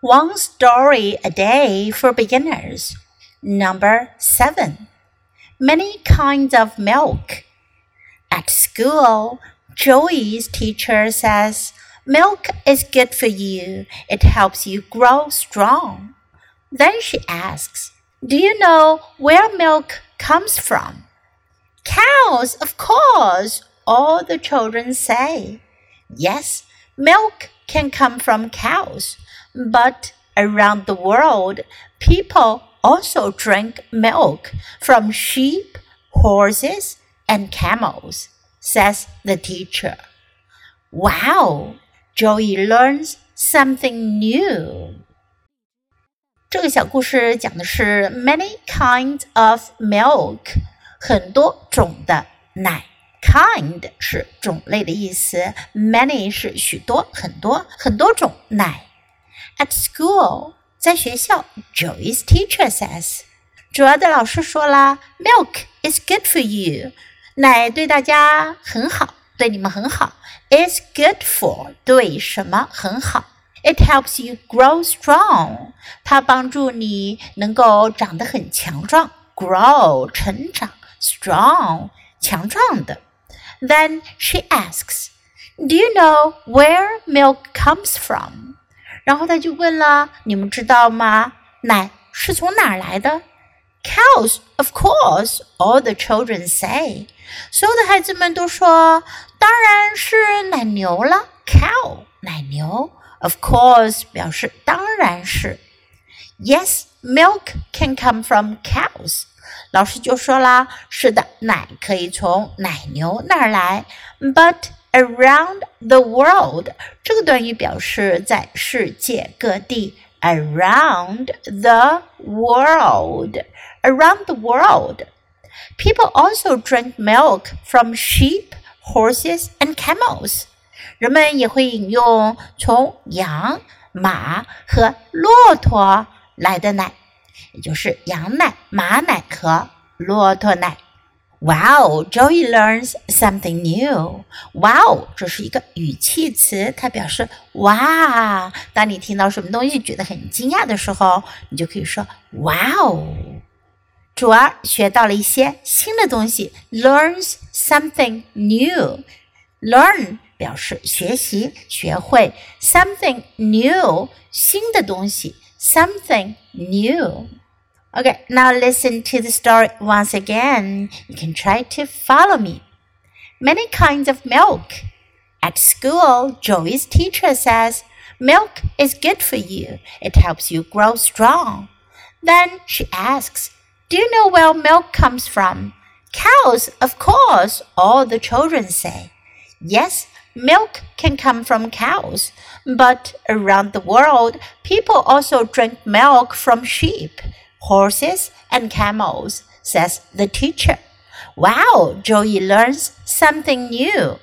One story a day for beginners. Number seven. Many kinds of milk. At school, Joey's teacher says milk is good for you. It helps you grow strong. Then she asks, Do you know where milk comes from? Cows, of course, all the children say. Yes, milk can come from cows. But around the world, people also drink milk from sheep, horses, and camels, says the teacher. Wow, Joey learns something new. 这个小故事讲的是 many kinds of milk，很多种的奶。kind 是种类的意思，many 是许多、很多、很多种奶。 at school，在学校，Joey's teacher says，主要的老师说啦，Milk is good for you，奶对大家很好，对你们很好。Is good for 对什么很好？It helps you grow strong，它帮助你能够长得很强壮。Grow 成长，strong 强壮的。Then she asks, Do you know where milk comes from? 然后他就问了：“你们知道吗？奶是从哪儿来的？”Cows, of course, all the children say. 所有的孩子们都说：“当然是奶牛了。”Cow，奶牛。Of course，表示当然是。Yes, milk can come from cows. 老师就说啦：“是的，奶可以从奶牛那儿来。”But around the world 这个短语表示在世界各地。Around the world, around the world. People also drink milk from sheep, horses, and camels. 人们也会饮用从羊、马和骆驼来的奶，也就是羊奶、马奶和骆驼奶。 Wow, Joey learns something new. Wow，这是一个语气词，它表示哇。当你听到什么东西觉得很惊讶的时候，你就可以说 Wow。主儿学到了一些新的东西，learns something new. Learn 表示学习、学会，something new 新的东西，something new。Okay, now listen to the story once again. You can try to follow me. Many kinds of milk. At school, Joey's teacher says, Milk is good for you. It helps you grow strong. Then she asks, Do you know where milk comes from? Cows, of course, all the children say. Yes, milk can come from cows, but around the world, people also drink milk from sheep horses and camels, says the teacher. Wow, Joey learns something new.